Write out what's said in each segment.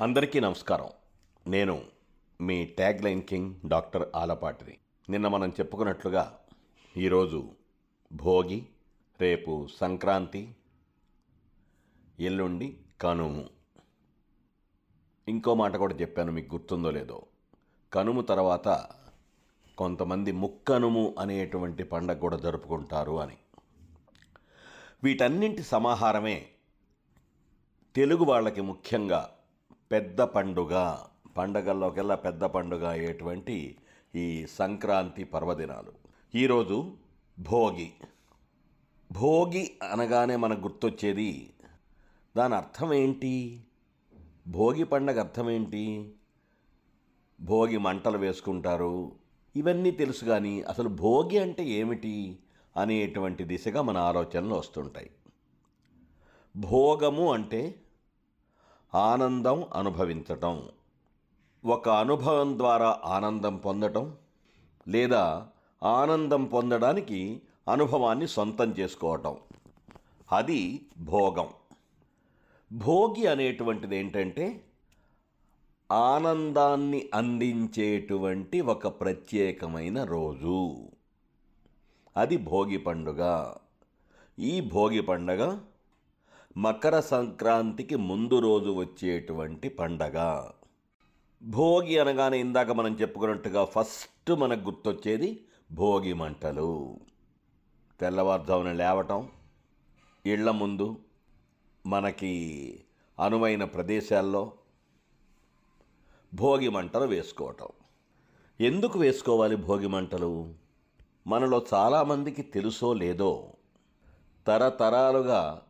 అందరికీ నమస్కారం. నేను మీ ట్యాగ్ లైన్ కింగ్ డాక్టర్ ఆలపాటిని నిన్న మనం చెప్పుకున్నట్లుగా ఈరోజు భోగి రేపు సంక్రాంతి ఎల్లుండి కనుము. ఇంకో మాట కూడా చెప్పాను మీకు గుర్తుందో లేదో. కనుము తర్వాత కొంతమంది ముక్కనుము అనేటువంటి పండగ కూడా జరుపుకుంటారు అని. వీటన్నింటి సమాహారమే తెలుగు వాళ్ళకి ముఖ్యంగా పెద్ద పండుగ. పండగల్లోకెల్లా పెద్ద పండుగ అయ్యేటువంటి ఈ సంక్రాంతి పర్వదినాలు. ఈరోజు భోగి. భోగి అనగానే మనకు గుర్తొచ్చేది దాని అర్థం ఏంటి? భోగి పండగ అర్థం ఏంటి? భోగి మంటలు వేసుకుంటారు. ఇవన్నీ తెలుసు కానీ అసలు భోగి అంటే ఏమిటి అనేటువంటి దిశగా మన ఆలోచనలు వస్తుంటాయి. భోగము అంటే ఆనందం అనుభవించటం. ఒక అనుభవం ద్వారా ఆనందం పొందటం లేదా ఆనందం పొందడానికి అనుభవాన్ని సొంతం చేసుకోవటం. అది భోగం. భోగి అనేటువంటిది ఏంటంటే ఆనందాన్ని అందించేటువంటి ఒక ప్రత్యేకమైన రోజు. అది భోగి పండుగ. ఈ భోగి పండుగ మకర సంక్రాంతికి ముందు రోజు వచ్చేటువంటి పండగ. భోగి అనగానే ఇందాక మనం చెప్పుకున్నట్టుగా ఫస్ట్ మనకు గుర్తొచ్చేది భోగి మంటలు. తెల్లవారుజామున లేవటం ఇళ్ళ ముందు మనకి అనువైన ప్రదేశాల్లో భోగి మంటలు వేసుకోవటం. ఎందుకు వేసుకోవాలి భోగి మంటలు? మనలో చాలామందికి తెలుసో లేదో? తరతరాలుగా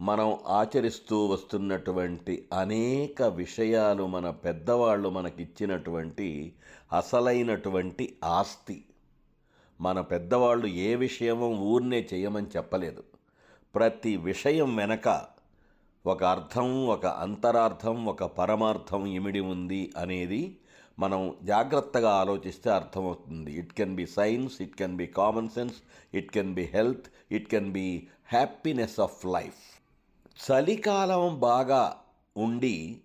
మనం ఆచరిస్తూ వస్తున్నటువంటి అనేక విషయాలు మన పెద్దవాళ్ళు మనకిచ్చినటువంటి అసలైనటువంటి ఆస్తి. మన పెద్దవాళ్ళు ఏ విషయమో ఊరినే చేయమని చెప్పలేదు. ప్రతి విషయం వెనక ఒక అర్థం ఒక అంతరార్థం ఒక పరమార్థం ఇమిడి ఉంది అనేది మనం జాగ్రత్తగా ఆలోచిస్తే అర్థమవుతుంది. It can be science it can be common sense it can be health it can be happiness of life చలికాలం బాగా ఉండి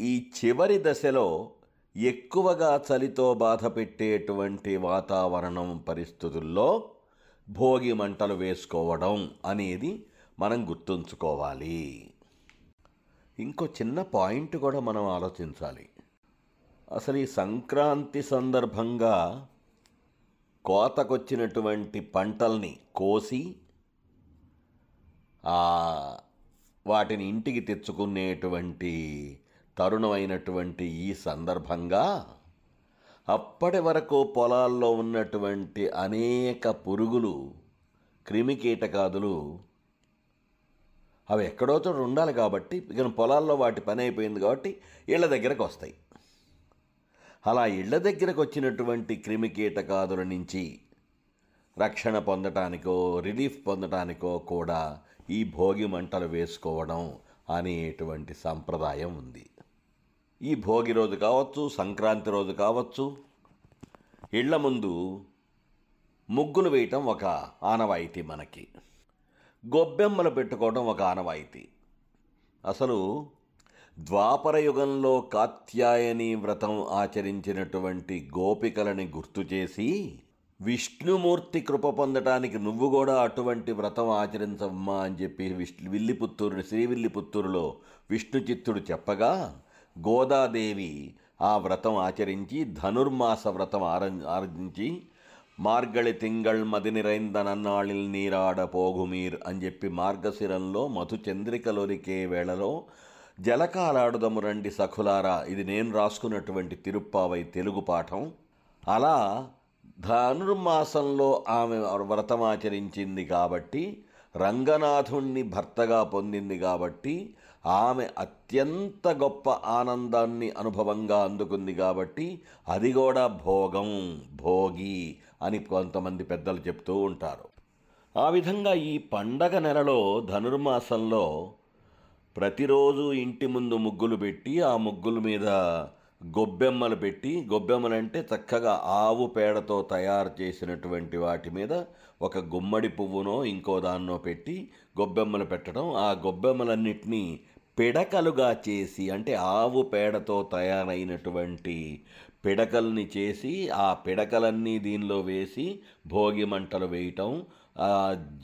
ఈ చివరి దశలో ఎక్కువగా చలితో బాధ పెట్టేటువంటి వాతావరణం పరిస్థితుల్లో భోగి మంటలు వేసుకోవడం అనేది మనం గుర్తుంచుకోవాలి. ఇంకో చిన్న పాయింట్ కూడా మనం ఆలోచించాలి. అసలు ఈ సంక్రాంతి సందర్భంగా కోతకొచ్చినటువంటి పంటల్ని కోసి ఆ వాటిని ఇంటికి తెచ్చుకునేటువంటి తరుణమైనటువంటి ఈ సందర్భంగా అప్పటి వరకు పొలాల్లో ఉన్నటువంటి అనేక పురుగులు క్రిమికీటకాదులు అవి ఎక్కడో చోట ఉండాలి కాబట్టి ఇక పొలాల్లో వాటి పని అయిపోయింది కాబట్టి ఇళ్ళ దగ్గరకు వస్తాయి. అలా ఇళ్ళ దగ్గరకు వచ్చినటువంటి క్రిమికీటకాదుల నుంచి రక్షణ పొందటానికో రిలీఫ్ పొందటానికో కూడా ఈ భోగి మంటలు వేసుకోవడం అనేటువంటి సంప్రదాయం ఉంది. ఈ భోగి రోజు కావచ్చు సంక్రాంతి రోజు కావచ్చు ఇళ్ళ ముందు ముగ్గులు వేయటం ఒక ఆనవాయితీ మనకి. గొబ్బెమ్మలు పెట్టుకోవడం ఒక ఆనవాయితీ. అసలు ద్వాపర యుగంలో కాత్యాయని వ్రతం ఆచరించినటువంటి గోపికలని గుర్తు చేసి విష్ణుమూర్తి కృప పొందటానికి నువ్వు కూడా అటువంటి వ్రతం ఆచరించమ్మా అని చెప్పి విష్ణు విల్లిపుత్తూరు శ్రీవిల్లిపుత్తూరులో విష్ణు చిత్తుడు చెప్పగా గోదాదేవి ఆ వ్రతం ఆచరించి ధనుర్మాస వ్రతం ఆర ఆరంభించి మార్గళి తింగళ్ మది నన్నాళిల్ నీరాడ పోగుమీర్ అని చెప్పి మార్గశిరంలో మధు చంద్రికలోరికే వేళలో జలకాలాడుదము రండి సఖులారా ఇది నేను రాసుకున్నటువంటి తిరుప్పావై తెలుగు పాఠం. అలా ధనుర్మాసంలో ఆమె వ్రతమాచరించింది కాబట్టి రంగనాథుణ్ణి భర్తగా పొందింది కాబట్టి ఆమె అత్యంత గొప్ప ఆనందాన్ని అనుభవంగా అందుకుంది కాబట్టి అది కూడా భోగం భోగి అని కొంతమంది పెద్దలు చెప్తూ ఉంటారు. ఆ విధంగా ఈ పండగ నెలలో ధనుర్మాసంలో ప్రతిరోజు ఇంటి ముందు ముగ్గులు పెట్టి ఆ ముగ్గుల మీద గొబ్బెమ్మలు పెట్టి గొబ్బెమ్మలు అంటే చక్కగా ఆవు పేడతో తయారు చేసినటువంటి వాటి మీద ఒక గుమ్మడి పువ్వునో ఇంకో దాన్నో పెట్టి గొబ్బెమ్మలు పెట్టడం. ఆ గొబ్బెమ్మలన్నిటినీ పిడకలుగా చేసి అంటే ఆవు పేడతో తయారైనటువంటి పిడకల్ని చేసి ఆ పిడకలన్నీ దీనిలో వేసి భోగి మంటలు వేయటం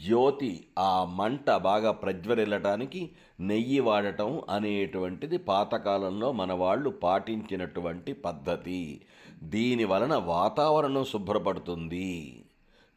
జ్యోతి ఆ మంట బాగా ప్రజ్వరిల్లటానికి నెయ్యి వాడటం అనేటువంటిది పాతకాలంలో మన వాళ్ళు పాటించినటువంటి పద్ధతి. దీని వలన వాతావరణం శుభ్రపడుతుంది.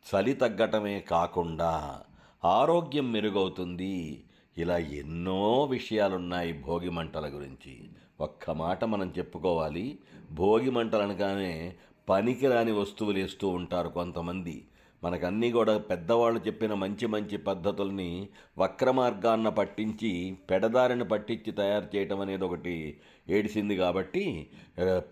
చలి తగ్గటమే కాకుండా ఆరోగ్యం మెరుగవుతుంది. ఇలా ఎన్నో విషయాలున్నాయి భోగి మంటల గురించి. ఒక్క మాట మనం చెప్పుకోవాలి. భోగి మంటలు అనగానే పనికిరాని వస్తువులు వేస్తూ ఉంటారు కొంతమంది. మనకన్నీ కూడా పెద్దవాళ్ళు చెప్పిన మంచి మంచి పద్ధతుల్ని వక్ర మార్గాన్న పట్టించి పెడదారిని పట్టించి తయారు చేయటం అనేది ఒకటి ఏడిసింది కాబట్టి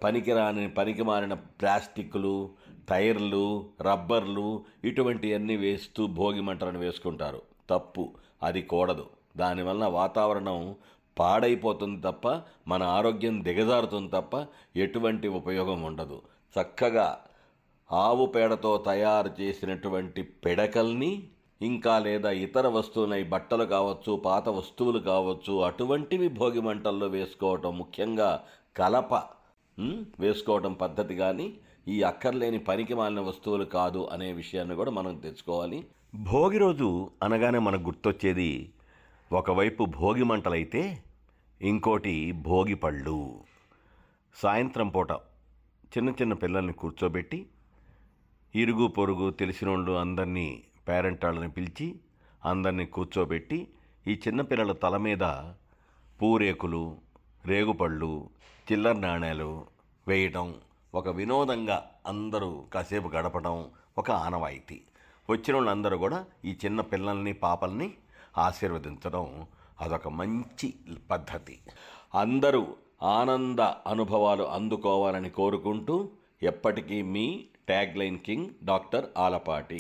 పనికిరాని పనికి మారిన ప్లాస్టిక్లు టైర్లు రబ్బర్లు ఇటువంటివన్నీ వేస్తూ భోగి మంటలను వేసుకుంటారు. తప్పు. అది కూడదు. దానివల్ల వాతావరణం పాడైపోతుంది తప్ప మన ఆరోగ్యం దిగజారుతుంది తప్ప ఎటువంటి ఉపయోగం ఉండదు. చక్కగా ఆవు పేడతో తయారు చేసినటువంటి పిడకల్ని ఇంకా లేదా ఇతర వస్తువులై బట్టలు కావచ్చు పాత వస్తువులు కావచ్చు అటువంటివి భోగి మంటల్లో వేసుకోవటం ముఖ్యంగా కలప వేసుకోవటం పద్ధతి కానీ ఈ అక్కర్లేని పనికి మాలిన వస్తువులు కాదు అనే విషయాన్ని కూడా మనం తెచ్చుకోవాలి. భోగి రోజు అనగానే మనకు గుర్తొచ్చేది ఒకవైపు భోగి మంటలైతే ఇంకోటి భోగి పళ్ళు. సాయంత్రం పూట చిన్న చిన్న పిల్లల్ని కూర్చోబెట్టి ఇరుగు పొరుగు తెలిసిన వాళ్ళు అందరినీ పేరెంట్ వాళ్ళని పిలిచి అందరినీ కూర్చోబెట్టి ఈ చిన్నపిల్లల తల మీద పూరేకులు రేగుపళ్ళు చిల్లర నాణేలు వేయటం ఒక వినోదంగా అందరూ కాసేపు గడపడం ఒక ఆనవాయితీ. వచ్చిన వాళ్ళందరూ కూడా ఈ చిన్న పిల్లల్ని పాపల్ని ఆశీర్వదించడం అదొక మంచి పద్ధతి. అందరూ ఆనంద అనుభవాలు అందుకోవాలని కోరుకుంటూ ఎప్పటికీ మీ ట్యాగ్లైన్ కింగ్ డాక్టర్ ఆలపాటి.